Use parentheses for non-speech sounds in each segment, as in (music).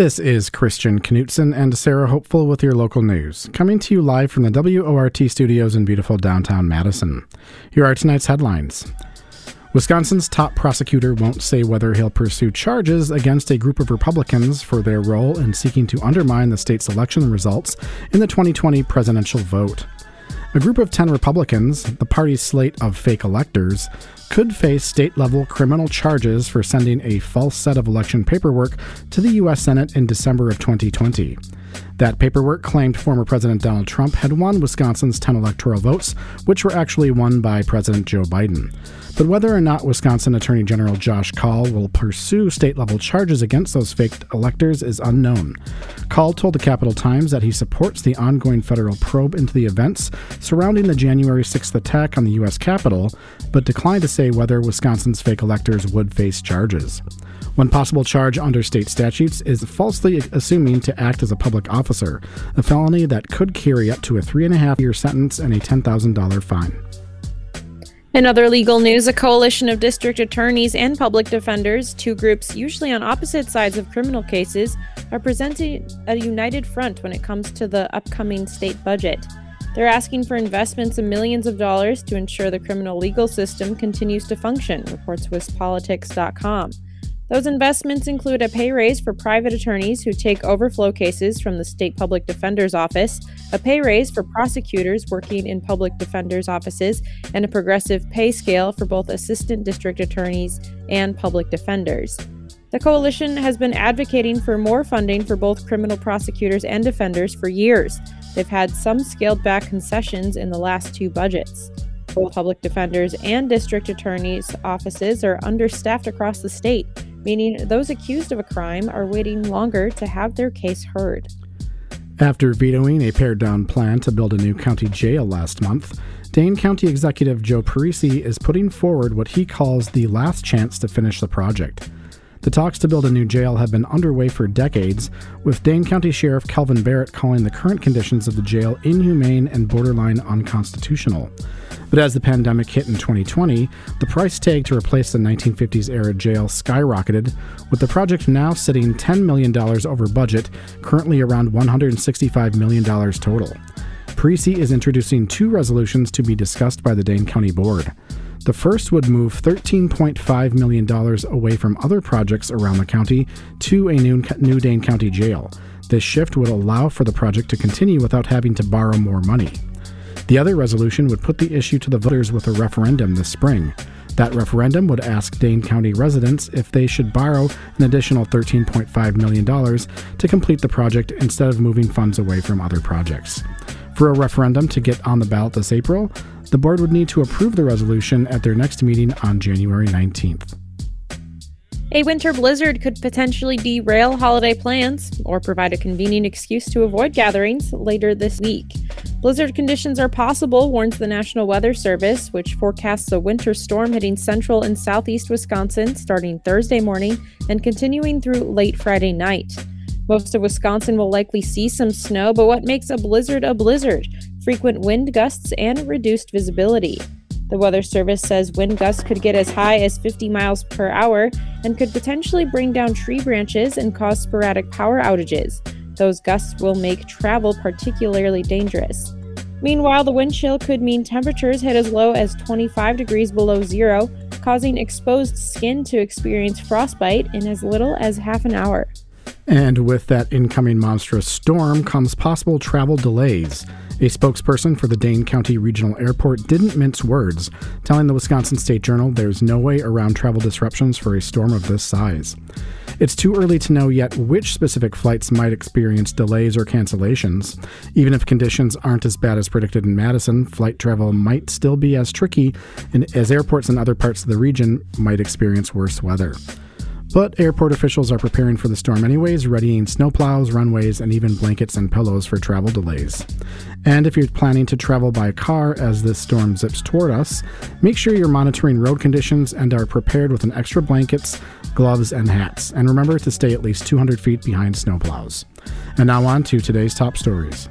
This is Christian Knutson and Sarah Hopeful with your local news, coming to you live from the WORT studios in beautiful downtown Madison. Here are tonight's headlines. Wisconsin's top prosecutor won't say whether he'll pursue charges against a group of Republicans for their role in seeking to undermine the state's election results in the 2020 presidential vote. A group of 10 Republicans, the party's slate of fake electors, could face state level criminal charges for sending a false set of election paperwork to the U.S. Senate in December of 2020. That paperwork claimed former President Donald Trump had won Wisconsin's 10 electoral votes, which were actually won by President Joe Biden. But whether or not Wisconsin Attorney General Josh Kaul will pursue state level charges against those faked electors is unknown. Kaul told the Capital Times that he supports the ongoing federal probe into the events surrounding the January 6th attack on the U.S. Capitol, but declined to say whether Wisconsin's fake electors would face charges. One possible charge under state statutes is falsely assuming to act as a public officer, a felony that could carry up to a three and a half year sentence and a $10,000 fine. In other legal news, a coalition of district attorneys and public defenders, two groups usually on opposite sides of criminal cases, are presenting a united front when it comes to the upcoming state budget. They're asking for investments of millions of dollars to ensure the criminal legal system continues to function, reports WisPolitics.com. Those investments include a pay raise for private attorneys who take overflow cases from the state public defender's office, a pay raise for prosecutors working in public defender's offices, and a progressive pay scale for both assistant district attorneys and public defenders. The coalition has been advocating for more funding for both criminal prosecutors and defenders for years. They've had some scaled back concessions in the last two budgets. Both public defenders and district attorneys' offices are understaffed across the state meaning those accused of a crime are waiting longer to have their case heard. After vetoing a pared down plan to build a new county jail last month, Dane County Executive Joe Parisi is putting forward what he calls the last chance to finish the project. The talks to build a new jail have been underway for decades, with Dane County Sheriff Kalvin Barrett calling the current conditions of the jail inhumane and borderline unconstitutional. But as the pandemic hit in 2020, the price tag to replace the 1950s era jail skyrocketed, with the project now sitting $10 million over budget, currently around $165 million total. Parisi is introducing two resolutions to be discussed by the Dane County Board. The first would move $13.5 million away from other projects around the county to a new, new Dane County jail. This shift would allow for the project to continue without having to borrow more money. The other resolution would put the issue to the voters with a referendum this spring. That referendum would ask Dane County residents if they should borrow an additional $13.5 million to complete the project instead of moving funds away from other projects. For a referendum to get on the ballot this April, the board would need to approve the resolution at their next meeting on January 19th. A winter blizzard could potentially derail holiday plans or provide a convenient excuse to avoid gatherings later this week. Blizzard conditions are possible, warns the National Weather Service, which forecasts a winter storm hitting central and southeast Wisconsin starting Thursday morning and continuing through late Friday night. Most of Wisconsin will likely see some snow, but what makes a blizzard a blizzard? Frequent wind gusts and reduced visibility. The Weather Service says wind gusts could get as high as 50 miles per hour and could potentially bring down tree branches and cause sporadic power outages. Those gusts will make travel particularly dangerous. Meanwhile, the wind chill could mean temperatures hit as low as 25 degrees below zero, causing exposed skin to experience frostbite in as little as half an hour. And with that incoming monstrous storm comes possible travel delays. A spokesperson for the Dane County Regional Airport didn't mince words, telling the Wisconsin State Journal there's no way around travel disruptions for a storm of this size. It's too early to know yet which specific flights might experience delays or cancellations. Even if conditions aren't as bad as predicted in Madison, flight travel might still be as tricky as airports in other parts of the region might experience worse weather. But airport officials are preparing for the storm anyways, readying snowplows, runways, and even blankets and pillows for travel delays. And if you're planning to travel by car as this storm zips toward us, make sure you're monitoring road conditions and are prepared with an extra blankets, gloves, and hats. And remember to stay at least 200 feet behind snowplows. And now on to today's top stories.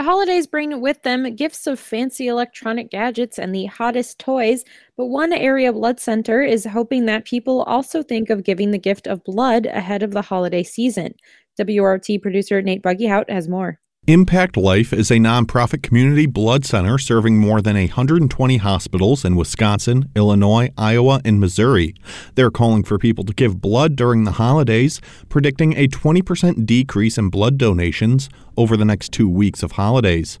The holidays bring with them gifts of fancy electronic gadgets and the hottest toys, but one area blood center is hoping that people also think of giving the gift of blood ahead of the holiday season. WRT producer Nate Wiggyhout has more. Impact Life is a nonprofit community blood center serving more than 120 hospitals in Wisconsin, Illinois, Iowa, and Missouri. They're calling for people to give blood during the holidays, predicting a 20% decrease in blood donations over the next two weeks of holidays.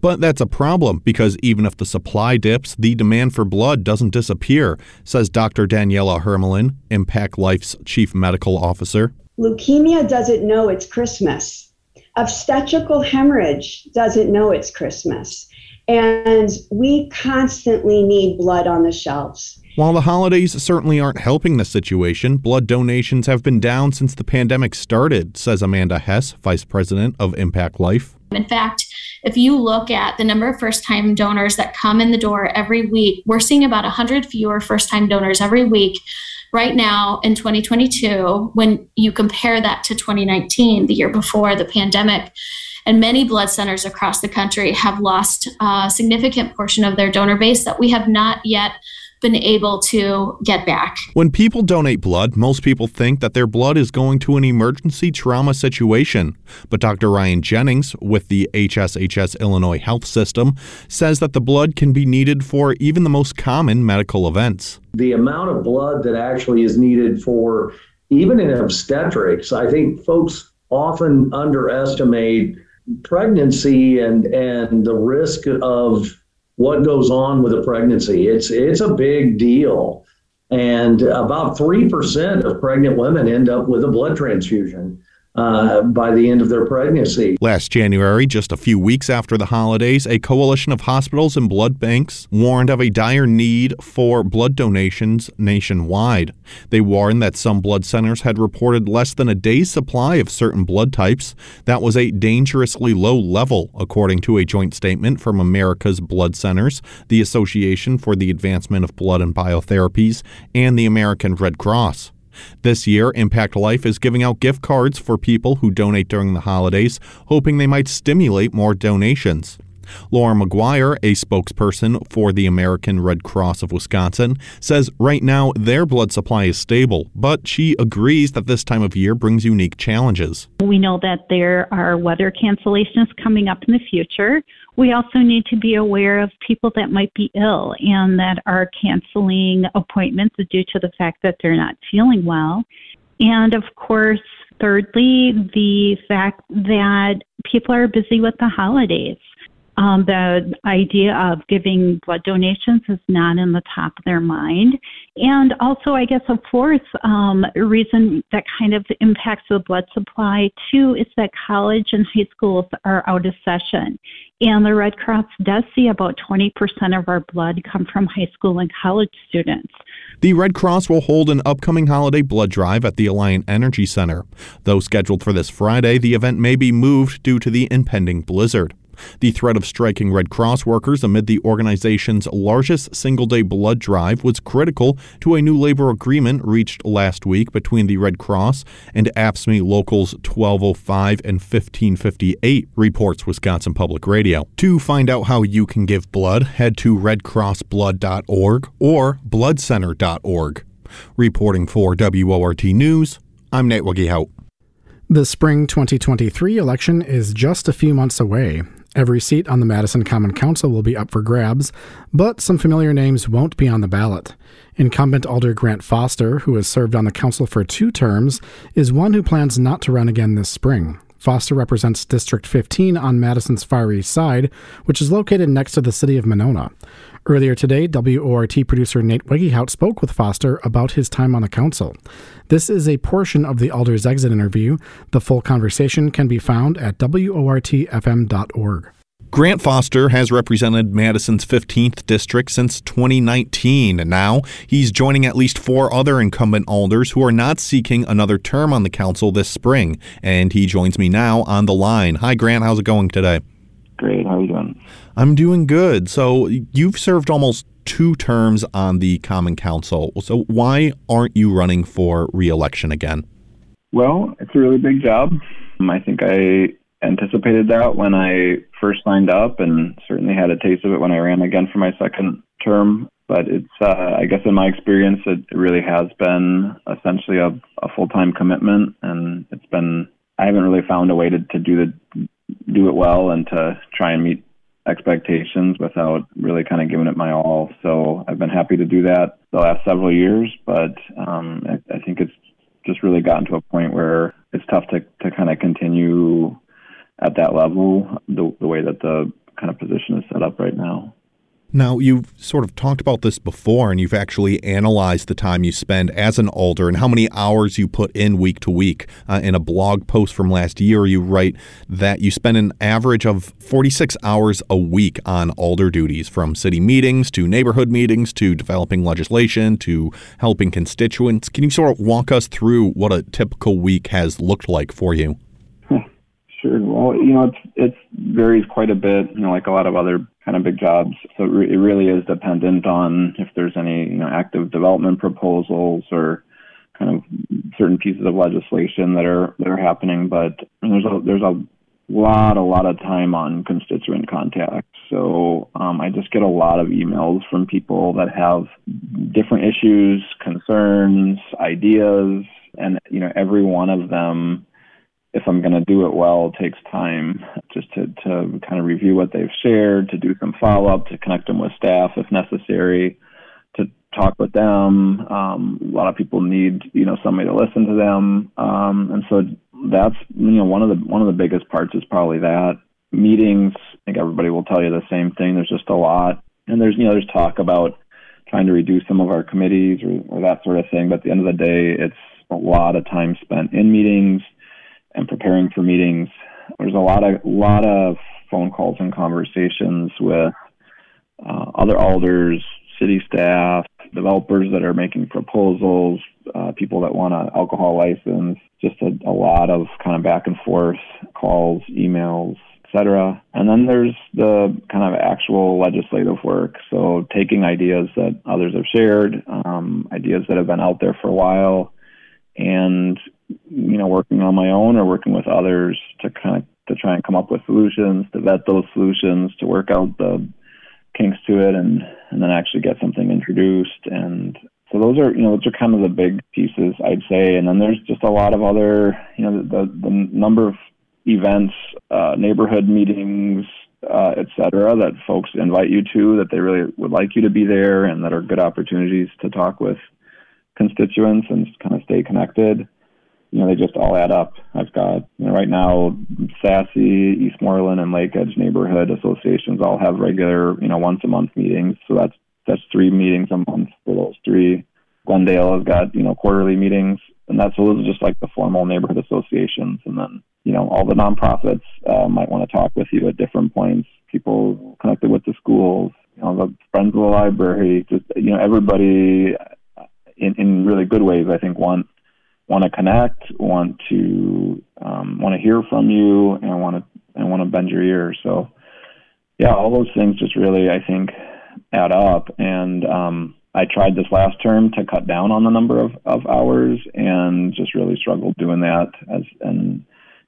But that's a problem because even if the supply dips, the demand for blood doesn't disappear, says Dr. Daniela Hermelin, Impact Life's chief medical officer. Leukemia doesn't know it's Christmas obstetrical hemorrhage doesn't know it's Christmas. And we constantly need blood on the shelves. While the holidays certainly aren't helping the situation, blood donations have been down since the pandemic started, says Amanda Hess, Vice President of Impact Life. In fact, if you look at the number of first time donors that come in the door every week, we're seeing about 100 fewer first time donors every week right now in 2022, when you compare that to 2019, the year before the pandemic, and many blood centers across the country have lost a significant portion of their donor base that we have not yet been able to get back. When people donate blood, most people think that their blood is going to an emergency trauma situation. But Dr. Ryan Jennings with the HSHS Illinois Health System says that the blood can be needed for even the most common medical events. The amount of blood that actually is needed for even in obstetrics, I think folks often underestimate pregnancy and and the risk of what goes on with a pregnancy. It's it's a big deal. And about 3% of pregnant women end up with a blood transfusion uh, by the end of their pregnancy. Last January, just a few weeks after the holidays, a coalition of hospitals and blood banks warned of a dire need for blood donations nationwide. They warned that some blood centers had reported less than a day's supply of certain blood types. That was a dangerously low level, according to a joint statement from America's Blood Centers, the Association for the Advancement of Blood and Biotherapies, and the American Red Cross. This year, Impact Life is giving out gift cards for people who donate during the holidays, hoping they might stimulate more donations. Laura McGuire, a spokesperson for the American Red Cross of Wisconsin, says right now their blood supply is stable, but she agrees that this time of year brings unique challenges. We know that there are weather cancellations coming up in the future. We also need to be aware of people that might be ill and that are canceling appointments due to the fact that they're not feeling well. And of course, thirdly, the fact that people are busy with the holidays. Um, the idea of giving blood donations is not in the top of their mind. And also, I guess, a fourth um, reason that kind of impacts the blood supply, too, is that college and high schools are out of session. And the Red Cross does see about 20% of our blood come from high school and college students. The Red Cross will hold an upcoming holiday blood drive at the Alliant Energy Center. Though scheduled for this Friday, the event may be moved due to the impending blizzard. The threat of striking Red Cross workers amid the organization's largest single day blood drive was critical to a new labor agreement reached last week between the Red Cross and AFSCME Locals 1205 and 1558, reports Wisconsin Public Radio. To find out how you can give blood, head to redcrossblood.org or bloodcenter.org. Reporting for WORT News, I'm Nate Wiggyhout. The spring 2023 election is just a few months away. Every seat on the Madison Common Council will be up for grabs, but some familiar names won't be on the ballot. Incumbent Alder Grant Foster, who has served on the council for two terms, is one who plans not to run again this spring. Foster represents District 15 on Madison's Far East Side, which is located next to the city of Monona. Earlier today, WORT producer Nate Wiggyhout spoke with Foster about his time on the council. This is a portion of the Alder's exit interview. The full conversation can be found at WORTFM.org. Grant Foster has represented Madison's 15th district since 2019. and Now, he's joining at least four other incumbent alders who are not seeking another term on the council this spring. And he joins me now on the line. Hi, Grant. How's it going today? Great. How are you doing? I'm doing good. So, you've served almost two terms on the Common Council. So, why aren't you running for reelection again? Well, it's a really big job. I think I anticipated that when I first signed up, and certainly had a taste of it when I ran again for my second term. But it's, uh, I guess, in my experience, it, it really has been essentially a, a full time commitment, and it's been. I haven't really found a way to, to do the do it well and to try and meet expectations without really kind of giving it my all. So I've been happy to do that the last several years, but um, I, I think it's just really gotten to a point where it's tough to, to kind of continue at that level the, the way that the kind of position is set up right now. Now, you've sort of talked about this before, and you've actually analyzed the time you spend as an alder and how many hours you put in week to week. Uh, in a blog post from last year, you write that you spend an average of 46 hours a week on alder duties, from city meetings to neighborhood meetings to developing legislation to helping constituents. Can you sort of walk us through what a typical week has looked like for you? (laughs) Sure. Well, you know, it's it varies quite a bit. You know, like a lot of other kind of big jobs. So it, re- it really is dependent on if there's any you know active development proposals or kind of certain pieces of legislation that are that are happening. But there's a there's a lot a lot of time on constituent contact. So um, I just get a lot of emails from people that have different issues, concerns, ideas, and you know every one of them if I'm going to do it well, it takes time just to, to kind of review what they've shared, to do some follow up, to connect them with staff if necessary, to talk with them. Um, a lot of people need, you know, somebody to listen to them. Um, and so that's, you know, one of the, one of the biggest parts is probably that meetings. I think everybody will tell you the same thing. There's just a lot. And there's, you know, there's talk about trying to reduce some of our committees or, or that sort of thing. But at the end of the day, it's a lot of time spent in meetings and preparing for meetings. There's a lot of lot of phone calls and conversations with uh, other alders, city staff, developers that are making proposals, uh, people that want an alcohol license. Just a, a lot of kind of back and forth calls, emails, etc. And then there's the kind of actual legislative work. So taking ideas that others have shared, um, ideas that have been out there for a while, and you know working on my own or working with others to kind of to try and come up with solutions to vet those solutions to work out the kinks to it and and then actually get something introduced. And so those are you know those are kind of the big pieces I'd say. And then there's just a lot of other you know the the, number of events uh, neighborhood meetings uh, et cetera that folks invite you to that they really would like you to be there and that are good opportunities to talk with constituents and kind of stay connected you know, they just all add up. I've got, you know, right now, SASY, Eastmorland, and Lake Edge neighborhood associations all have regular, you know, once a month meetings. So that's that's three meetings a month for those three. Glendale has got, you know, quarterly meetings, and that's so those are just like the formal neighborhood associations. And then, you know, all the nonprofits uh, might want to talk with you at different points. People connected with the schools, you know, the friends of the library, just you know, everybody in in really good ways. I think want want to connect, want to um, want to hear from you, and want to and want to bend your ear. So, yeah, all those things just really I think add up. And um, I tried this last term to cut down on the number of, of hours, and just really struggled doing that. As and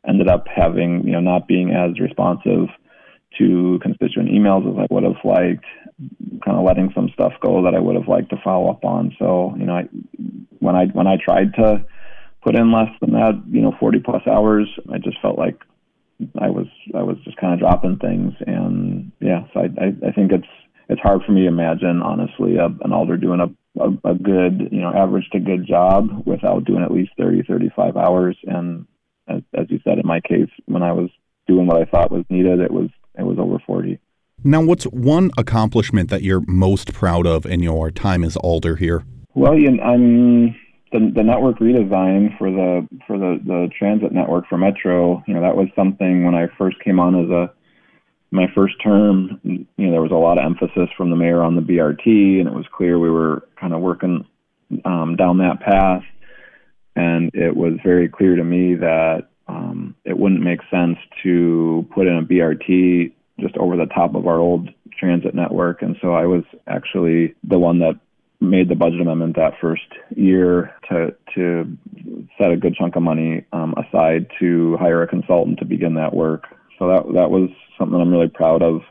ended up having you know not being as responsive to constituent emails as I would have liked, kind of letting some stuff go that I would have liked to follow up on. So you know, I, when I when I tried to put in less than that, you know, 40 plus hours. I just felt like I was I was just kind of dropping things, and yeah, so I I, I think it's it's hard for me to imagine honestly a, an alder doing a, a a good you know average to good job without doing at least 30 35 hours. And as, as you said, in my case, when I was doing what I thought was needed, it was it was over 40. Now, what's one accomplishment that you're most proud of in your time as alder here? Well, you know, I'm the, the network redesign for the for the, the transit network for Metro, you know, that was something when I first came on as a my first term, you know, there was a lot of emphasis from the mayor on the BRT, and it was clear we were kind of working um, down that path. And it was very clear to me that um, it wouldn't make sense to put in a BRT just over the top of our old transit network. And so I was actually the one that made the budget amendment that first year to to set a good chunk of money um, aside to hire a consultant to begin that work. so that that was something I'm really proud of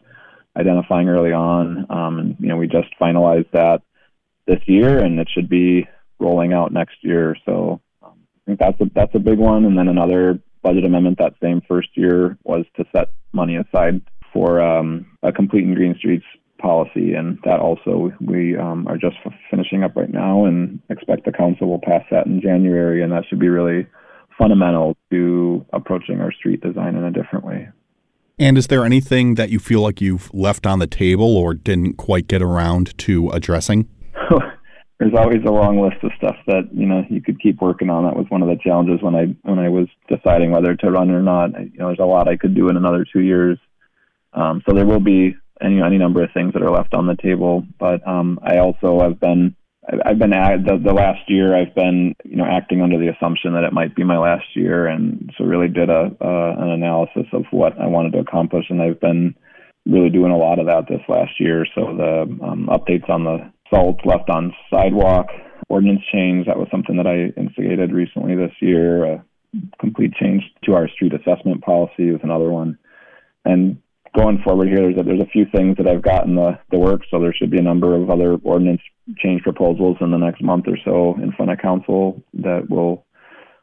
identifying early on. Um, you know, we just finalized that this year, and it should be rolling out next year. So um, I think that's a that's a big one. And then another budget amendment that same first year was to set money aside for um, a complete and green streets policy, and that also we um, are just finishing up right now, and expect the council will pass that in January, and that should be really fundamental to approaching our street design in a different way. And is there anything that you feel like you've left on the table or didn't quite get around to addressing? (laughs) There's always a long list of stuff that you know you could keep working on. That was one of the challenges when I when I was deciding whether to run or not. You know, there's a lot I could do in another two years. Um, so there will be any any number of things that are left on the table. But um, I also have been I've been at the, the last year. I've been you know acting under the assumption that it might be my last year, and so really did a uh, an analysis of what I wanted to accomplish, and I've been really doing a lot of that this last year. So the um, updates on the salt left on sidewalk ordinance change that was something that I instigated recently this year. A complete change to our street assessment policy was another one, and going forward here, there's a, there's a few things that I've got in the, the works, so there should be a number of other ordinance change proposals in the next month or so in front of council that we'll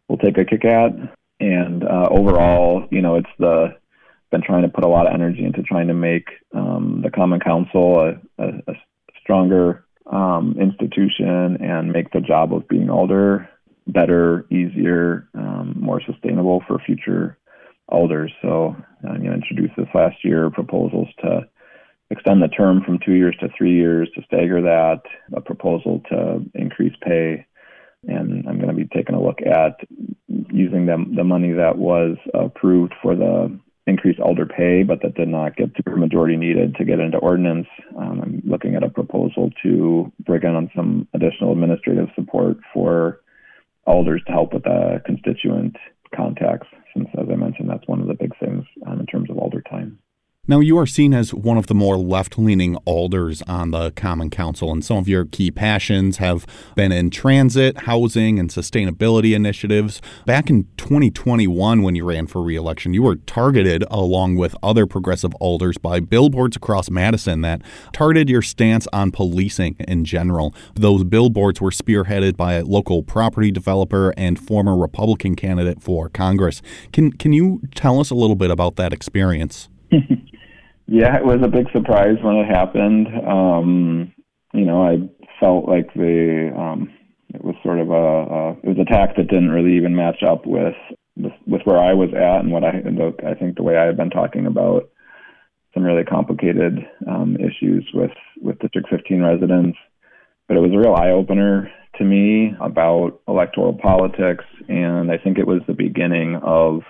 we'll take a kick at. And uh, overall, you know, it's the been trying to put a lot of energy into trying to make um, the Common Council a, a, a stronger um, institution and make the job of being alder better, easier, um, more sustainable for future alders. So uh, know, introduced this last year proposals to extend the term from two years to three years to stagger that, a proposal to increase pay. And I'm going to be taking a look at using the, the money that was approved for the increased alder pay, but that did not get the majority needed to get into ordinance. Um, I'm looking at a proposal to bring on some additional administrative support for alders to help with the constituent contacts since, as I mentioned, that's one of the big things um, in terms of alder time. Now, you are seen as one of the more left leaning alders on the Common Council, and some of your key passions have been in transit, housing, and sustainability initiatives. Back in 2021, when you ran for reelection, you were targeted along with other progressive alders by billboards across Madison that targeted your stance on policing in general. Those billboards were spearheaded by a local property developer and former Republican candidate for Congress. Can, can you tell us a little bit about that experience? (laughs) Yeah, it was a big surprise when it happened. Um, you know, I felt like the um, it was sort of a, a it was a tack that didn't really even match up with with where I was at and what I the, I think the way I had been talking about some really complicated um, issues with with District 15 residents. But it was a real eye opener to me about electoral politics, and I think it was the beginning of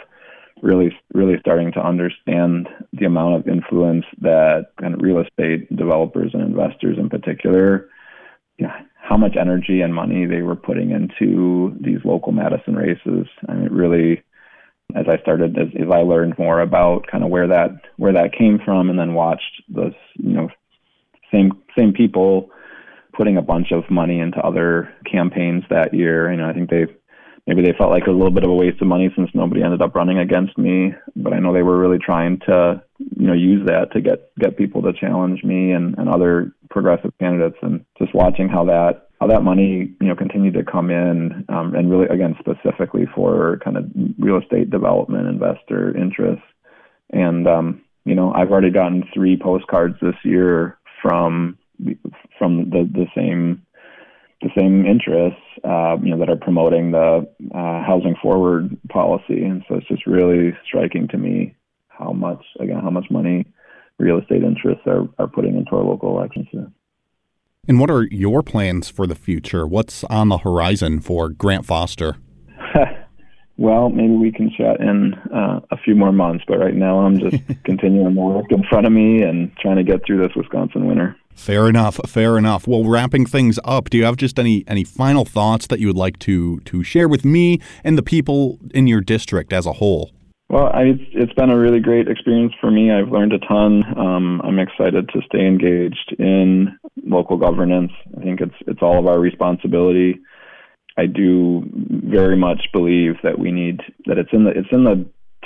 really really starting to understand the amount of influence that kind of real estate developers and investors in particular you know, how much energy and money they were putting into these local Madison races. and it really, as I started, as, as I learned more about kind of where that where that came from, and then watched those, you know, same same people putting a bunch of money into other campaigns that year. You know, I think they maybe they felt like a little bit of a waste of money since nobody ended up running against me. But I know they were really trying to, you know, use that to get get people to challenge me and, and other progressive candidates. And just watching how that how that money, you know, continued to come in, um, and really again specifically for kind of real estate development investor interests. And um, you know, I've already gotten three postcards this year from from the the same the same interests, uh, you know, that are promoting the uh, housing forward policy. And so it's just really striking to me how much, again, how much money real estate interests are, are putting into our local elections. And what are your plans for the future? What's on the horizon for Grant Foster? (laughs) well, maybe we can chat in uh, a few more months, but right now I'm just (laughs) continuing the work in front of me and trying to get through this Wisconsin winter. Fair enough. Fair enough. Well, wrapping things up, do you have just any any final thoughts that you would like to to share with me and the people in your district as a whole? Well, I, it's been a really great experience for me. I've learned a ton. Um, I'm excited to stay engaged in local governance. I think it's it's all of our responsibility. I do very much believe that we need that it's in the it's in the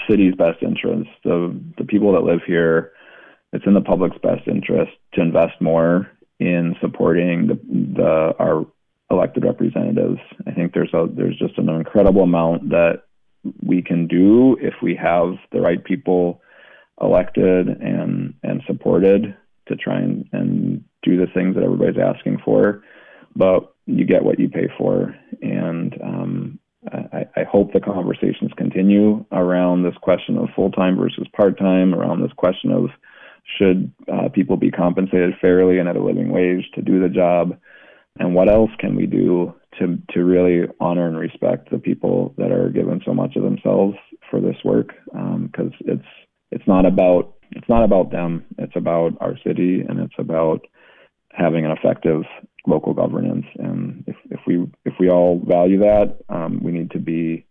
city's best interest. The the people that live here, it's in the public's best interest to invest more in supporting the, the our elected representatives. I think there's a there's just an incredible amount that we can do if we have the right people elected and and supported to try and, and do the things that everybody's asking for. But you get what you pay for, and um, I, I, hope the conversations continue around this question of full time versus part time, around this question of should uh, people be compensated fairly and at a living wage to do the job, and what else can we do to to really honor and respect the people that are given so much of themselves for this work? Because um, it's it's not about it's not about them. It's about our city and it's about having an effective local governance. And if, if we if we all value that um, we need to be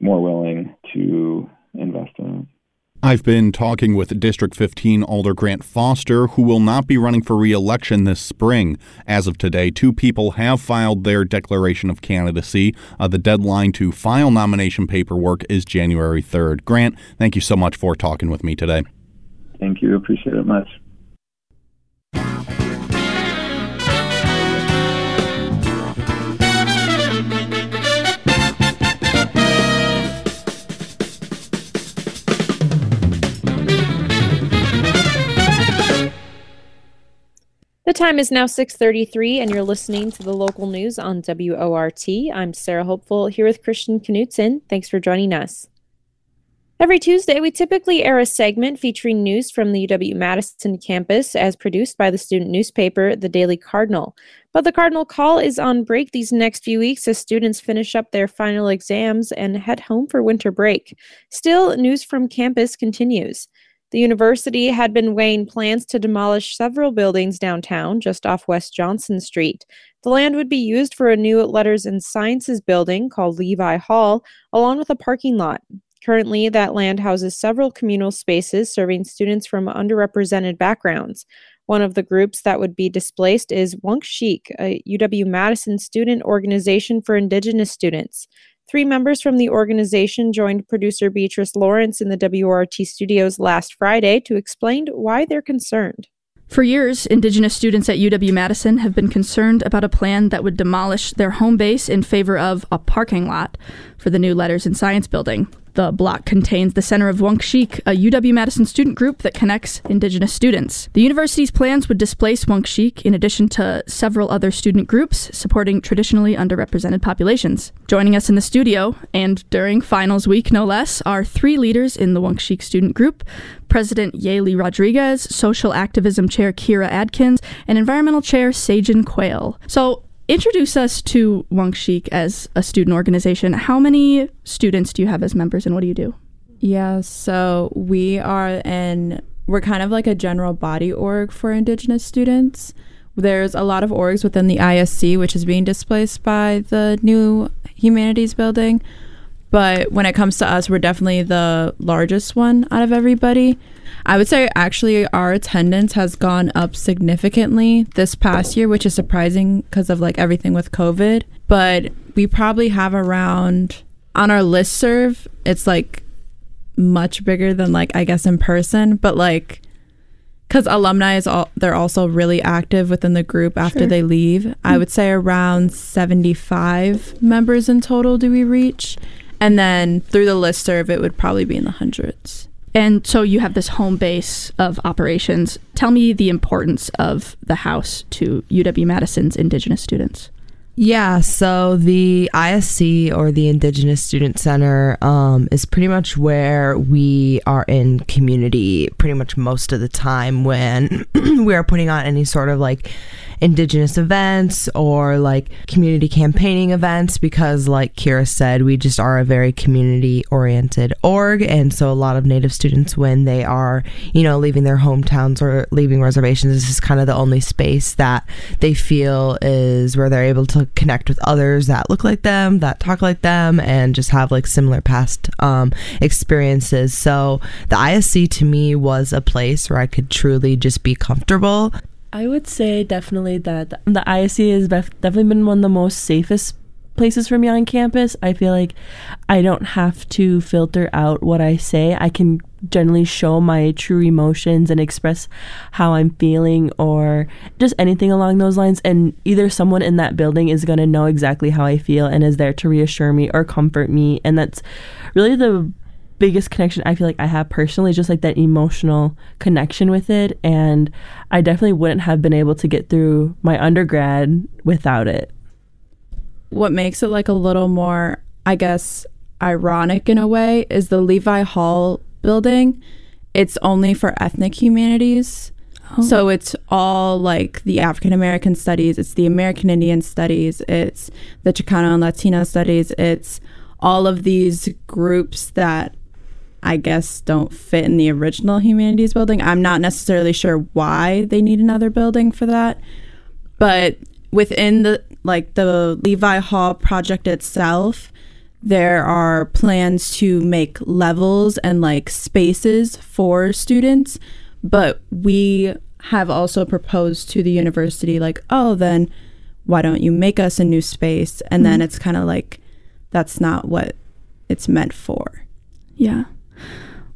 more willing to invest in it I've been talking with District 15 Alder Grant Foster, who will not be running for re election this spring. As of today, two people have filed their declaration of candidacy. Uh, the deadline to file nomination paperwork is January 3rd. Grant, thank you so much for talking with me today. Thank you. Appreciate it much. The time is now 6:33 and you're listening to the local news on WORT. I'm Sarah Hopeful here with Christian Knutson. Thanks for joining us. Every Tuesday, we typically air a segment featuring news from the UW Madison campus as produced by the student newspaper, The Daily Cardinal. But the Cardinal Call is on break these next few weeks as students finish up their final exams and head home for winter break. Still, news from campus continues. The university had been weighing plans to demolish several buildings downtown, just off West Johnson Street. The land would be used for a new Letters and Sciences building called Levy Hall, along with a parking lot. Currently, that land houses several communal spaces serving students from underrepresented backgrounds. One of the groups that would be displaced is Wunk Sheek, a UW Madison student organization for Indigenous students. Three members from the organization joined producer Beatrice Lawrence in the WORT studios last Friday to explain why they're concerned. For years, Indigenous students at UW Madison have been concerned about a plan that would demolish their home base in favor of a parking lot for the new Letters and Science building. The block contains the Center of Wunk Sheek, a UW Madison student group that connects Indigenous students. The university's plans would displace Wunk Sheek in addition to several other student groups supporting traditionally underrepresented populations. Joining us in the studio, and during finals week no less, are three leaders in the Wunk Sheek student group President Yali Rodriguez, Social Activism Chair Kira Adkins, and Environmental Chair Sagen Quayle. So, introduce us to Wunk Sheek as a student organization. How many students do you have as members and what do you do? Yeah, so we are an we're kind of like a general body org for indigenous students. There's a lot of orgs within the ISC which is being displaced by the new humanities building. But when it comes to us, we're definitely the largest one out of everybody. I would say actually our attendance has gone up significantly this past year, which is surprising because of like everything with COVID. But we probably have around on our list serve, it's like much bigger than like I guess in person, but like because alumni is all they're also really active within the group after sure. they leave. Mm-hmm. I would say around 75 members in total do we reach. And then through the list serve, it would probably be in the hundreds. And so you have this home base of operations. Tell me the importance of the house to UW Madison's Indigenous students. Yeah, so the ISC or the Indigenous Student Center um, is pretty much where we are in community pretty much most of the time when (clears throat) we are putting on any sort of like indigenous events or like community campaigning events because like Kira said, we just are a very community oriented org and so a lot of native students when they are, you know, leaving their hometowns or leaving reservations this is kind of the only space that they feel is where they're able to connect with others that look like them, that talk like them and just have like similar past um, experiences. So the ISC to me was a place where I could truly just be comfortable I would say definitely that the ISC has definitely been one of the most safest places for me on campus. I feel like I don't have to filter out what I say. I can generally show my true emotions and express how I'm feeling or just anything along those lines. And either someone in that building is going to know exactly how I feel and is there to reassure me or comfort me. And that's really the biggest connection I feel like I have personally, just like that emotional connection with it. And I definitely wouldn't have been able to get through my undergrad without it what makes it like a little more, I guess, ironic in a way is the Levy Hall building. It's only for ethnic humanities. Oh. So it's all like the African American studies, it's the American Indian studies, it's the Chicano and Latino studies, it's all of these groups that I guess don't fit in the original humanities building. I'm not necessarily sure why they need another building for that. But within the like the Levy Hall project itself, there are plans to make levels and like spaces for students, but we have also proposed to the university like, oh, then why don't you make us a new space? And mm-hmm. then it's kind of like that's not what it's meant for. Yeah.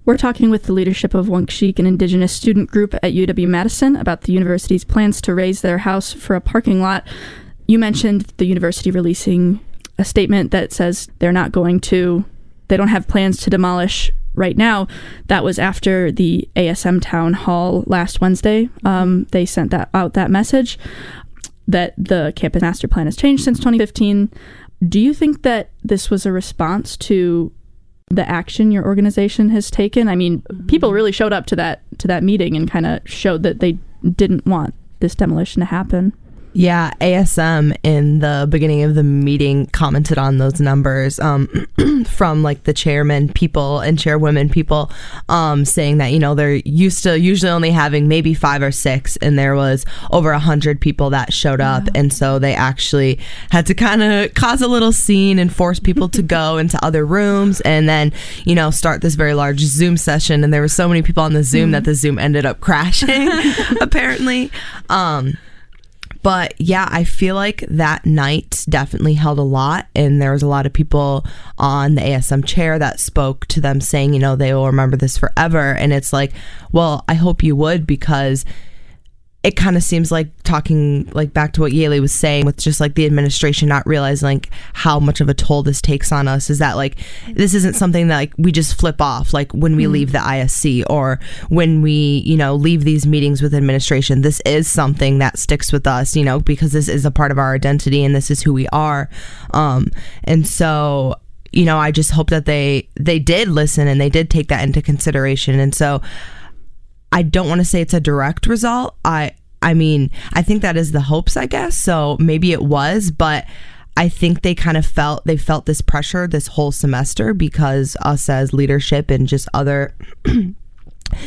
We're talking with the leadership of Wunk Sheek, an indigenous student group at UW Madison, about the university's plans to raze their house for a parking lot. You mentioned the university releasing a statement that says they're not going to, they don't have plans to demolish right now. That was after the ASM town hall last Wednesday. Um, they sent that out that message that the campus master plan has changed since 2015. Do you think that this was a response to the action your organization has taken. I mean, people mm-hmm. really showed up to that to that meeting and kind of showed that they didn't want this demolition to happen. Yeah, ASM in the beginning of the meeting commented on those numbers um, (clears throat) from like the chairman people and chairwomen people um, saying that, you know, they're used to usually only having maybe five or six, and there was over a hundred people that showed up. Yeah. And so they actually had to kind of cause a little scene and force people to go (laughs) into other rooms and then, you know, start this very large Zoom session. And there were so many people on the Zoom mm. that the Zoom ended up crashing, (laughs) (laughs) apparently. Um, but yeah, I feel like that night definitely held a lot. And there was a lot of people on the ASM chair that spoke to them saying, you know, they will remember this forever. And it's like, well, I hope you would because it kind of seems like talking like back to what Yaley was saying with just like the administration not realizing like how much of a toll this takes on us is that like this isn't something that like we just flip off like when we mm. leave the ISC or when we you know leave these meetings with administration. This is something that sticks with us you know because this is a part of our identity and this is who we are. Um and so you know I just hope that they they did listen and they did take that into consideration. And so I don't want to say it's a direct result. I I mean, I think that is the hopes, I guess. So maybe it was, but I think they kind of felt they felt this pressure this whole semester because us as leadership and just other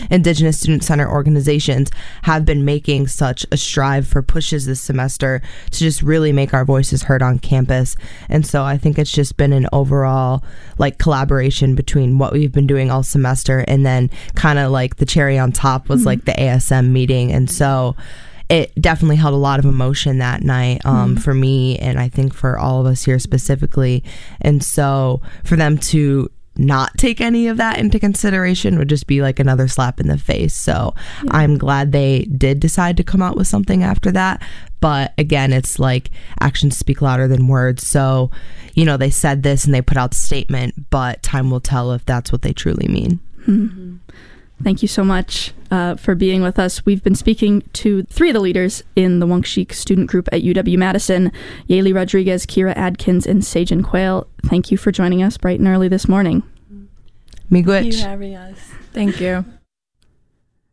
Indigenous Student Center organizations have been making such a strive for pushes this semester to just really make our voices heard on campus. And so I think it's just been an overall like collaboration between what we've been doing all semester and then kind of like the cherry on top was mm-hmm. like the ASM meeting. And so it definitely held a lot of emotion that night um, mm. for me and I think for all of us here specifically. And so for them to not take any of that into consideration would just be like another slap in the face. So yeah. I'm glad they did decide to come out with something after that. But again, it's like actions speak louder than words. So, you know, they said this and they put out the statement, but time will tell if that's what they truly mean. Mm-hmm. Thank you so much uh, for being with us. We've been speaking to three of the leaders in the Wunk Sheek student group at UW Madison Yaley Rodriguez, Kira Adkins, and Sajan Quayle. Thank you for joining us bright and early this morning. Miigwech. Thank you having us. Thank you.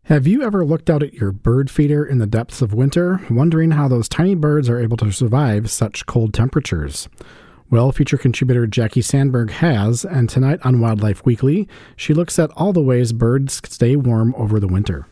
Have you ever looked out at your bird feeder in the depths of winter, wondering how those tiny birds are able to survive such cold temperatures? Well, feature contributor Jackie Sandberg has, and tonight on Wildlife Weekly, she looks at all the ways birds stay warm over the winter.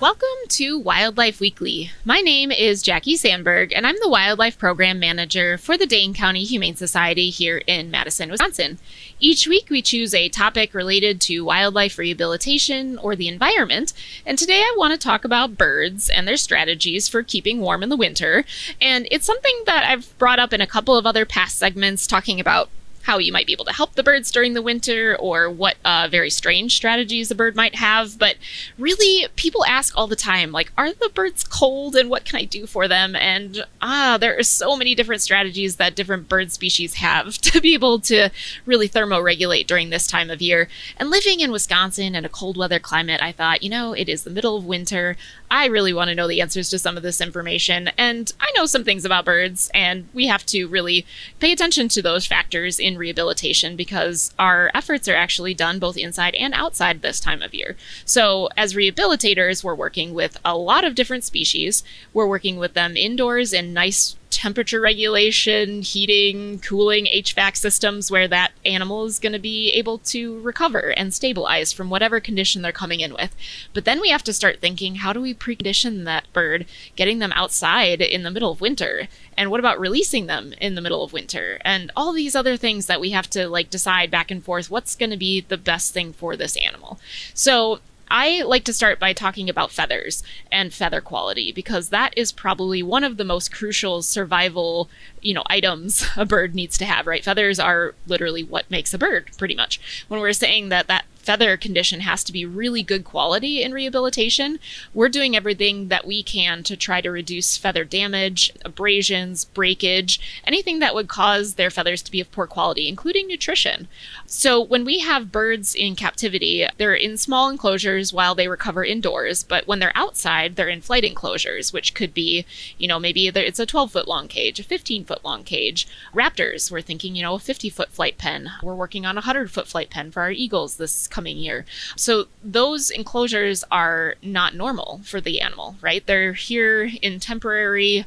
Welcome to Wildlife Weekly. My name is Jackie Sandberg, and I'm the Wildlife Program Manager for the Dane County Humane Society here in Madison, Wisconsin. Each week, we choose a topic related to wildlife rehabilitation or the environment, and today I want to talk about birds and their strategies for keeping warm in the winter. And it's something that I've brought up in a couple of other past segments talking about how you might be able to help the birds during the winter or what uh, very strange strategies a bird might have. But really, people ask all the time, like, are the birds cold and what can I do for them? And ah, there are so many different strategies that different bird species have (laughs) to be able to really thermoregulate during this time of year. And living in Wisconsin in a cold weather climate, I thought, you know, it is the middle of winter. I really want to know the answers to some of this information. And I know some things about birds, and we have to really pay attention to those factors in rehabilitation because our efforts are actually done both inside and outside this time of year. So, as rehabilitators, we're working with a lot of different species. We're working with them indoors in nice temperature regulation, heating, cooling, HVAC systems where that animal is going to be able to recover and stabilize from whatever condition they're coming in with. But then we have to start thinking how do we precondition that bird, getting them outside in the middle of winter? And what about releasing them in the middle of winter? And all these other things that we have to like decide back and forth what's going to be the best thing for this animal. So I like to start by talking about feathers and feather quality because that is probably one of the most crucial survival, you know, items a bird needs to have, right? Feathers are literally what makes a bird, pretty much. When we're saying that that feather condition has to be really good quality in rehabilitation. We're doing everything that we can to try to reduce feather damage, abrasions, breakage, anything that would cause their feathers to be of poor quality, including nutrition. So when we have birds in captivity, they're in small enclosures while they recover indoors, but when they're outside, they're in flight enclosures, which could be, you know, maybe it's a 12 foot long cage, a 15 foot long cage. Raptors, we're thinking, you know, a 50 foot flight pen. We're working on a 100 foot flight pen for our eagles this coming year. So those enclosures are not normal for the animal, right? They're here in temporary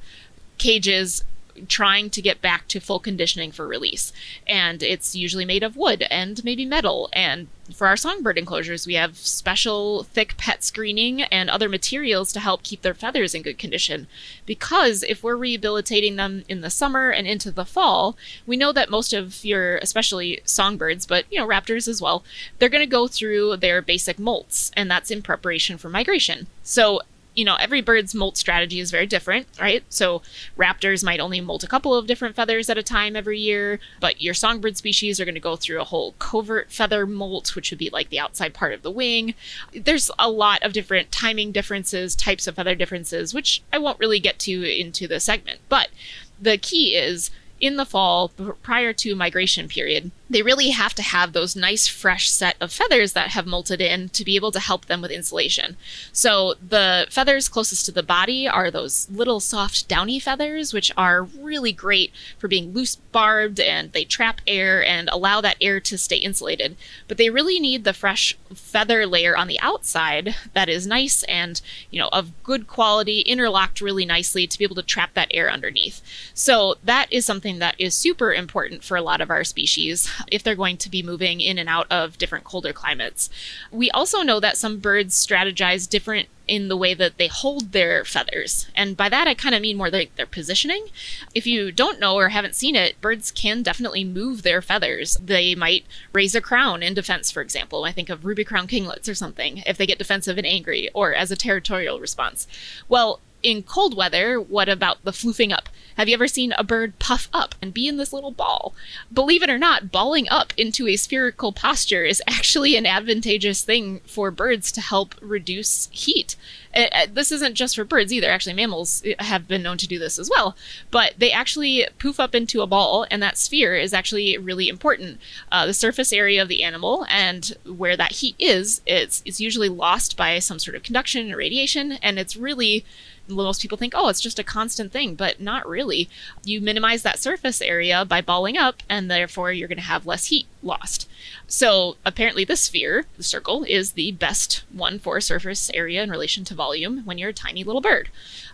cages trying to get back to full conditioning for release. And it's usually made of wood and maybe metal. And for our songbird enclosures, we have special thick PET screening and other materials to help keep their feathers in good condition. Because if we're rehabilitating them in the summer and into the fall, we know that most of your, especially songbirds, but you know, raptors as well, they're going to go through their basic molts, and that's in preparation for migration. So you know, every bird's molt strategy is very different, right? So raptors might only molt a couple of different feathers at a time every year, but your songbird species are going to go through a whole covert feather molt, which would be like the outside part of the wing. There's a lot of different timing differences, types of feather differences, which I won't really get to into the segment. But the key is in the fall prior to migration period they really have to have those nice fresh set of feathers that have molted in to be able to help them with insulation. So the feathers closest to the body are those little soft downy feathers which are really great for being loose barbed and they trap air and allow that air to stay insulated. But they really need the fresh feather layer on the outside that is nice and you know of good quality interlocked really nicely to be able to trap that air underneath. So that is something that is super important for a lot of our species if they're going to be moving in and out of different colder climates. We also know that some birds strategize different in the way that they hold their feathers. And by that, I kind of mean more like their positioning. If you don't know or haven't seen it, birds can definitely move their feathers. They might raise a crown in defense, for example. I think of ruby crown kinglets or something, if they get defensive and angry, or as a territorial response. Well, in cold weather, what about the floofing up? Have you ever seen a bird puff up and be in this little ball? Believe it or not, balling up into a spherical posture is (laughs) actually an advantageous thing for birds to help reduce heat. Uh, uh, this isn't just for birds either. Actually, mammals uh, have been known to do this as well. But they actually poof up into a ball, and that sphere is actually really important. Uh, the surface area of the animal and where that heat is, it's, it's usually lost by some sort of conduction or radiation, and it's really most people think, oh, it's just a constant thing, but not really. You minimize that surface area by balling up, and therefore you're going to have less heat lost. So apparently, the sphere, the circle, is the best one for surface area in relation to volume when you're a tiny little bird.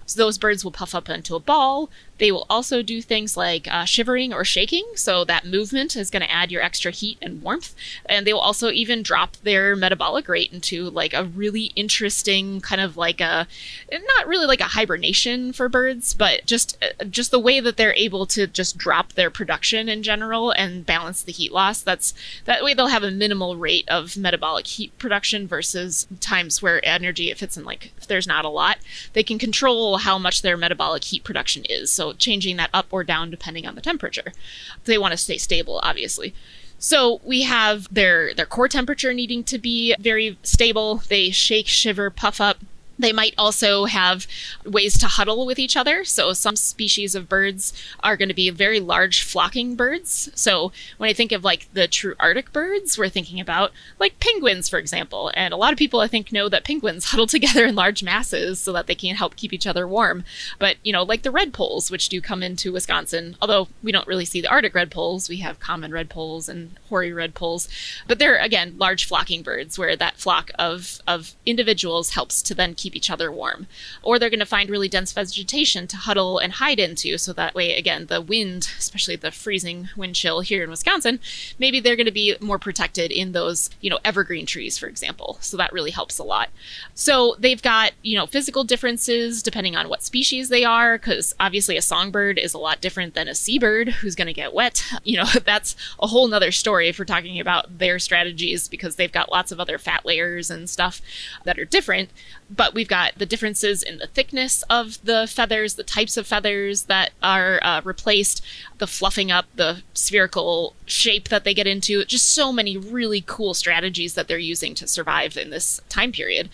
So those birds will puff up into a ball. They will also do things like uh, shivering or shaking. So that movement is going to add your extra heat and warmth. And they will also even drop their metabolic rate into like a really interesting kind of like a, not really like a hibernation for birds, but just uh, just the way that they're able to just drop their production in general and balance the heat loss. That's that way they'll have a minimal rate of metabolic heat production versus times where energy, if it's in like if there's not a lot, they can control how much their metabolic heat production is. So changing that up or down depending on the temperature. They want to stay stable, obviously. So we have their their core temperature needing to be very stable. They shake, shiver, puff up they might also have ways to huddle with each other. So, some species of birds are going to be very large flocking birds. So, when I think of like the true Arctic birds, we're thinking about like penguins, for example. And a lot of people, I think, know that penguins (laughs) huddle together in large masses so that they can help keep each other warm. But, you know, like the red redpolls, which do come into Wisconsin, although we don't really see the Arctic red redpolls, we have common red redpolls and hoary redpolls. But they're, again, large flocking birds where that flock of, of individuals helps to then keep keep each other warm. Or they're going to find really dense vegetation to huddle and hide into. So that way, again, the wind, especially the freezing wind chill here in Wisconsin, maybe they're going to be more protected in those, you know, evergreen trees, for example. So that really helps a lot. So they've got, you know, physical differences depending on what species they are, because obviously a songbird is a lot different than a seabird who's going to get wet. (laughs) You know, (laughs) that's a whole nother story if we're talking about their strategies because they've got lots of other fat layers and stuff that are different but we've got the differences in the thickness of the feathers, the types of feathers that are uh, replaced, the fluffing up, the spherical shape that they get into. Just so many really cool strategies that they're using to survive in this time period.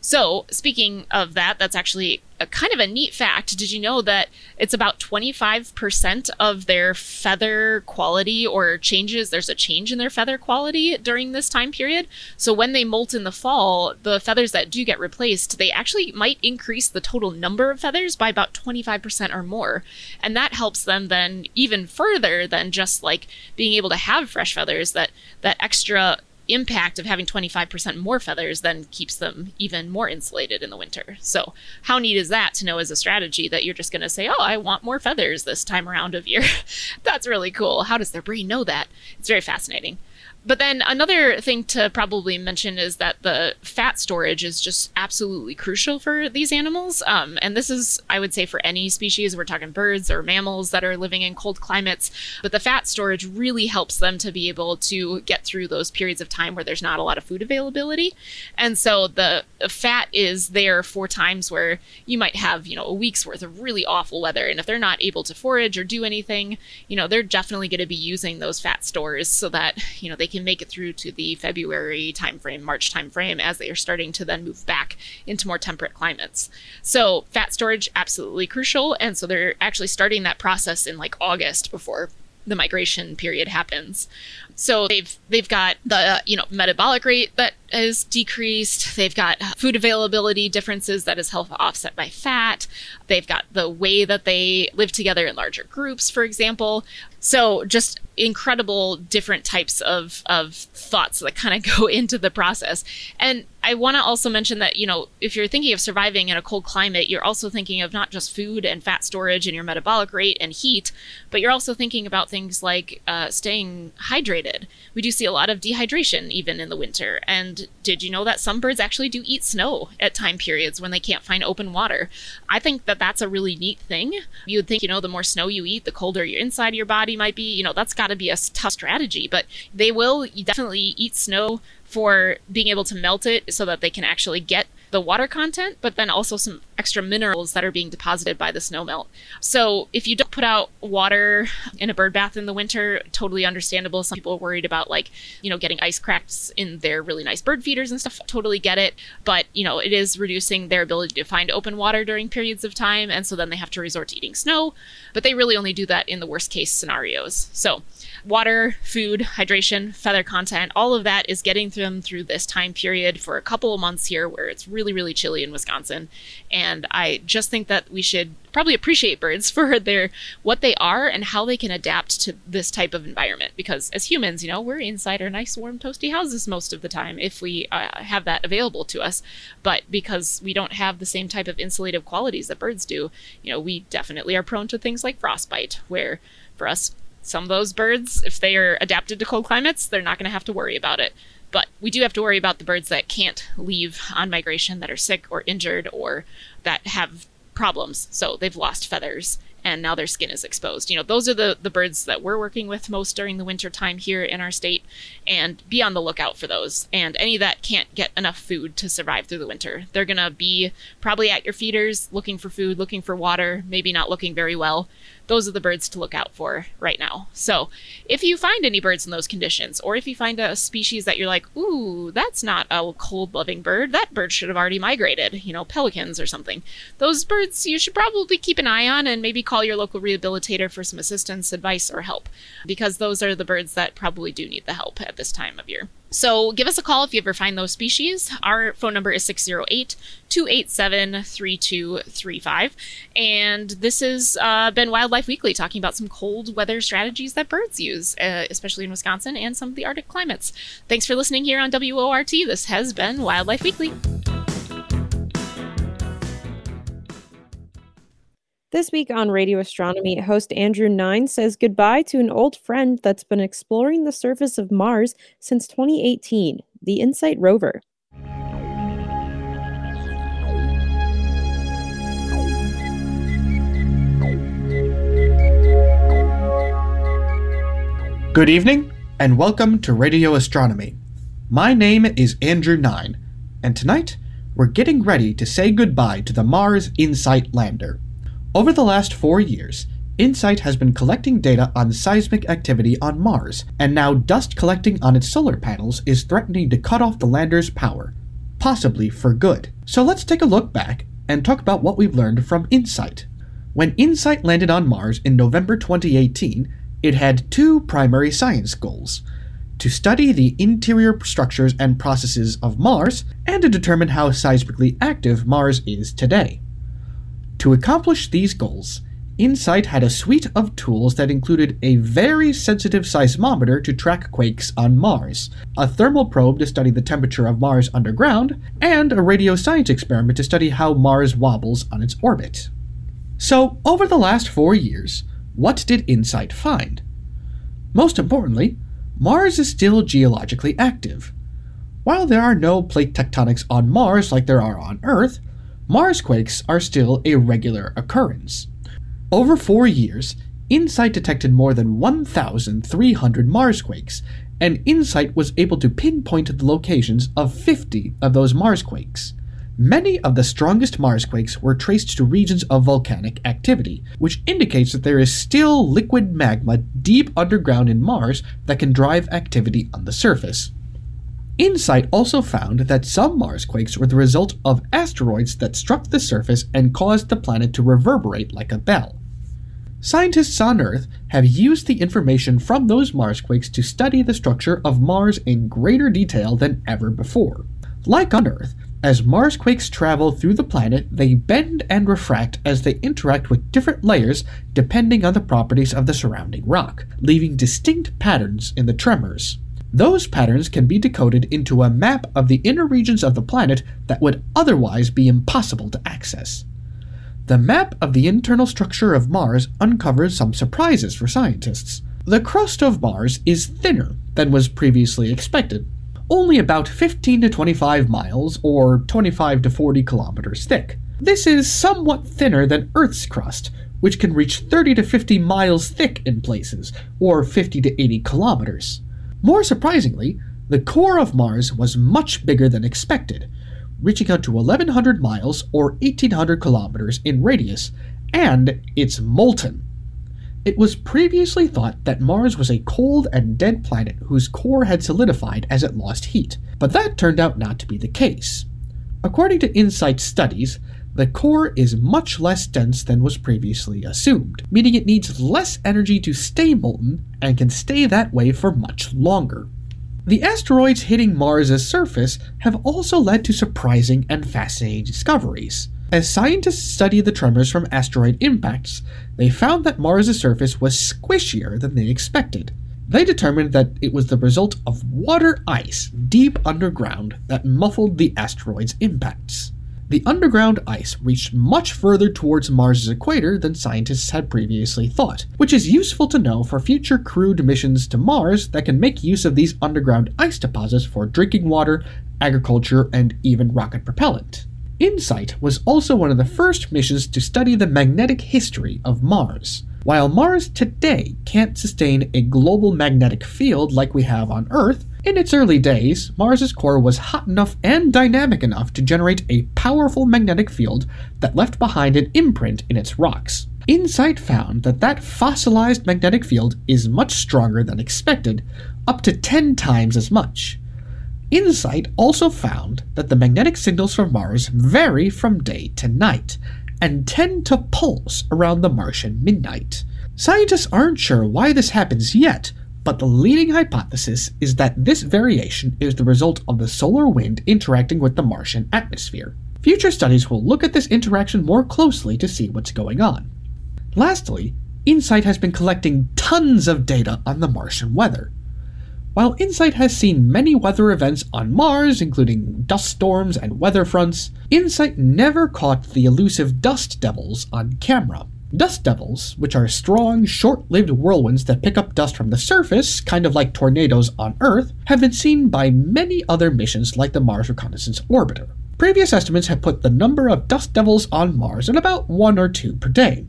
So, speaking of that, that's actually a kind of a neat fact. Did you know that it's about 25% of their feather quality or changes? There's a change in their feather quality during this time period. So, when they molt in the fall, the feathers that do get replaced, they actually might increase the total number of feathers by about 25% or more. And that helps them then even further than just like being able to have fresh feathers, that, that extra impact of having 25% more feathers then keeps them even more insulated in the winter. So, how neat is that to know as a strategy that you're just going to say, oh, I want more feathers this time around of year? (laughs) That's really cool. How does their brain know that? It's very fascinating. But then another thing to probably mention is that the fat storage is just absolutely crucial for these animals. Um, and this is, I would say, for any species. We're talking birds or mammals that are living in cold climates. But the fat storage really helps them to be able to get through those periods of time where there's not a lot of food availability. And so the fat is there for times where you might have, you know, a week's worth of really awful weather. And if they're not able to forage or do anything, you know, they're definitely going to be using those fat stores so that, you know, they can make it through to the February timeframe, March timeframe, as they are starting to then move back into more temperate climates. So fat storage absolutely crucial, and so they're actually starting that process in like August before the migration period happens. So they've they've got the you know metabolic rate that is decreased. They've got food availability differences that is help offset by fat. They've got the way that they live together in larger groups, for example. So just incredible different types of, of thoughts that kind of (laughs) go into the process. And I want to also mention that, you know, if you're thinking of surviving in a cold climate, you're also thinking of not just food and fat storage and your metabolic rate and heat, but you're also thinking about things like uh, staying hydrated. We do see a lot of dehydration even in the winter. And did you know that some birds actually do eat snow at time periods when they can't find open water? I think that that's a really neat thing. You would think, you know, the more snow you eat, the colder your inside of your body might be. You know, that's got to be a tough strategy, but they will definitely eat snow for being able to melt it so that they can actually get the water content, but then also some extra minerals that are being deposited by the snowmelt. So if you don't put out water in a bird bath in the winter, totally understandable. Some people are worried about like, you know, getting ice cracks in their really nice bird feeders and stuff. Totally get it. But, you know, it is reducing their ability to find open water during periods of time. And so then they have to resort to eating snow. But they really only do that in the worst case scenarios. So water, food, hydration, feather content, all of that is getting them through this time period for a couple of months here where it's really really, chilly in Wisconsin. And I just think that we should probably appreciate birds (laughs) for their what they are and how they can adapt to this type of environment. Because as humans, you know, we're inside our nice, warm, toasty houses most of the time if we uh, have that available to us. But because we don't have the same type of insulative qualities that birds do, you know, we definitely are prone to things like frostbite, where for us, some of those birds, if they are adapted to cold climates, they're not going to have to worry about it. But we do have to worry about the birds that can't leave on migration, that are sick or injured, or that have problems. So they've lost feathers and now their skin is exposed. You know, those are the, the birds that we're working with most during the winter time here in our state, and be on the lookout for those. And any that can't get enough food to survive through the winter, they're going to be probably at your feeders looking for food, looking for water, maybe not looking very well those are the birds to look out for right now. So, if you find any birds in those conditions, or if you find a species that you're like, ooh, that's not a cold loving bird, that bird should have already migrated, you know, pelicans or something, those birds you should probably keep an eye on and maybe call your local rehabilitator for some assistance, advice, or help, because those are the birds that probably do need the help at this time of year. So give us a call if you ever find those species. Our phone number is 608 287 3235. And this has uh, been Wildlife Weekly talking about some cold weather strategies that birds use, uh, especially in Wisconsin and some of the Arctic climates. Thanks for listening here on WORT. This has been Wildlife Weekly. This week on Radio Astronomy, host Andrew Nine says goodbye to an old friend that's been exploring the surface of Mars since 2018, the InSight rover. Good evening, and welcome to Radio Astronomy. My name is Andrew Nine, and tonight we're getting ready to say goodbye to the Mars InSight lander. Over the last four years, InSight has been collecting data on seismic activity on Mars, and now dust collecting on its solar panels is threatening to cut off the lander's power, possibly for good. So let's take a look back and talk about what we've learned from InSight. When InSight landed on Mars in November 2018, it had two primary science goals to study the interior structures and processes of Mars, and to determine how seismically active Mars is today. To accomplish these goals, InSight had a suite of tools that included a very sensitive seismometer to track quakes on Mars, a thermal probe to study the temperature of Mars underground, and a radio science experiment to study how Mars wobbles on its orbit. So, over the last four years, what did InSight find? Most importantly, Mars is still geologically active. While there are no plate tectonics on Mars like there are on Earth, Marsquakes are still a regular occurrence. Over four years, InSight detected more than 1,300 Marsquakes, and InSight was able to pinpoint the locations of 50 of those Marsquakes. Many of the strongest Marsquakes were traced to regions of volcanic activity, which indicates that there is still liquid magma deep underground in Mars that can drive activity on the surface. InSight also found that some Mars quakes were the result of asteroids that struck the surface and caused the planet to reverberate like a bell. Scientists on Earth have used the information from those Mars quakes to study the structure of Mars in greater detail than ever before. Like on Earth, as Mars quakes travel through the planet, they bend and refract as they interact with different layers depending on the properties of the surrounding rock, leaving distinct patterns in the tremors. Those patterns can be decoded into a map of the inner regions of the planet that would otherwise be impossible to access. The map of the internal structure of Mars uncovers some surprises for scientists. The crust of Mars is thinner than was previously expected, only about 15 to 25 miles or 25 to 40 kilometers thick. This is somewhat thinner than Earth's crust, which can reach 30 to 50 miles thick in places, or 50 to 80 kilometers. More surprisingly, the core of Mars was much bigger than expected, reaching out to 1,100 miles or 1,800 kilometers in radius, and it's molten. It was previously thought that Mars was a cold and dead planet whose core had solidified as it lost heat, but that turned out not to be the case. According to InSight studies, the core is much less dense than was previously assumed, meaning it needs less energy to stay molten and can stay that way for much longer. The asteroids hitting Mars' surface have also led to surprising and fascinating discoveries. As scientists studied the tremors from asteroid impacts, they found that Mars' surface was squishier than they expected. They determined that it was the result of water ice deep underground that muffled the asteroid's impacts. The underground ice reached much further towards Mars' equator than scientists had previously thought, which is useful to know for future crewed missions to Mars that can make use of these underground ice deposits for drinking water, agriculture, and even rocket propellant. InSight was also one of the first missions to study the magnetic history of Mars. While Mars today can't sustain a global magnetic field like we have on Earth, in its early days, Mars's core was hot enough and dynamic enough to generate a powerful magnetic field that left behind an imprint in its rocks. InSight found that that fossilized magnetic field is much stronger than expected, up to 10 times as much. InSight also found that the magnetic signals from Mars vary from day to night and tend to pulse around the Martian midnight. Scientists aren't sure why this happens yet, but the leading hypothesis is that this variation is the result of the solar wind interacting with the Martian atmosphere. Future studies will look at this interaction more closely to see what's going on. Lastly, InSight has been collecting tons of data on the Martian weather. While InSight has seen many weather events on Mars, including dust storms and weather fronts, InSight never caught the elusive dust devils on camera. Dust devils, which are strong, short lived whirlwinds that pick up dust from the surface, kind of like tornadoes on Earth, have been seen by many other missions like the Mars Reconnaissance Orbiter. Previous estimates have put the number of dust devils on Mars at about one or two per day,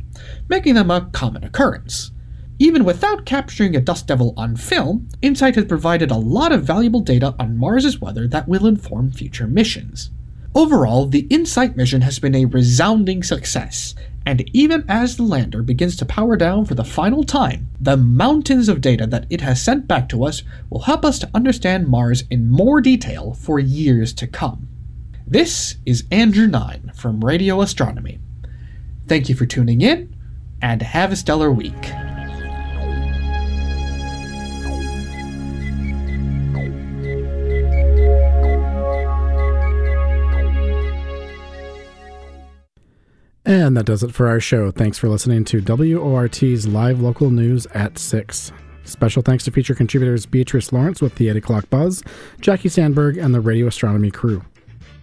making them a common occurrence. Even without capturing a dust devil on film, InSight has provided a lot of valuable data on Mars's weather that will inform future missions. Overall, the InSight mission has been a resounding success, and even as the lander begins to power down for the final time, the mountains of data that it has sent back to us will help us to understand Mars in more detail for years to come. This is Andrew Nine from Radio Astronomy. Thank you for tuning in, and have a stellar week. And that does it for our show. Thanks for listening to WORT's live local news at 6. Special thanks to feature contributors Beatrice Lawrence with the 8 o'clock buzz, Jackie Sandberg, and the Radio Astronomy crew.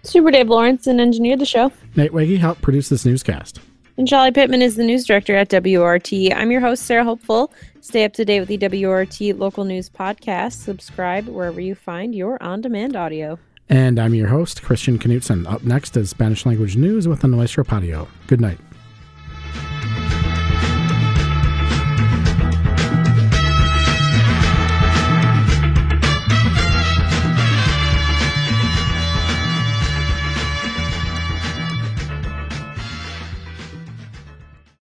Super Dave Lawrence and engineered the show. Nate Wiggyhout helped produce this newscast. And Charlie Pittman is the news director at WORT. I'm your host, Sarah Hopeful. Stay up to date with the WORT local news podcast. Subscribe wherever you find your on demand audio. And I'm your host, Christian Knutson. Up next is Spanish language news with Nuestro Patio. Good night.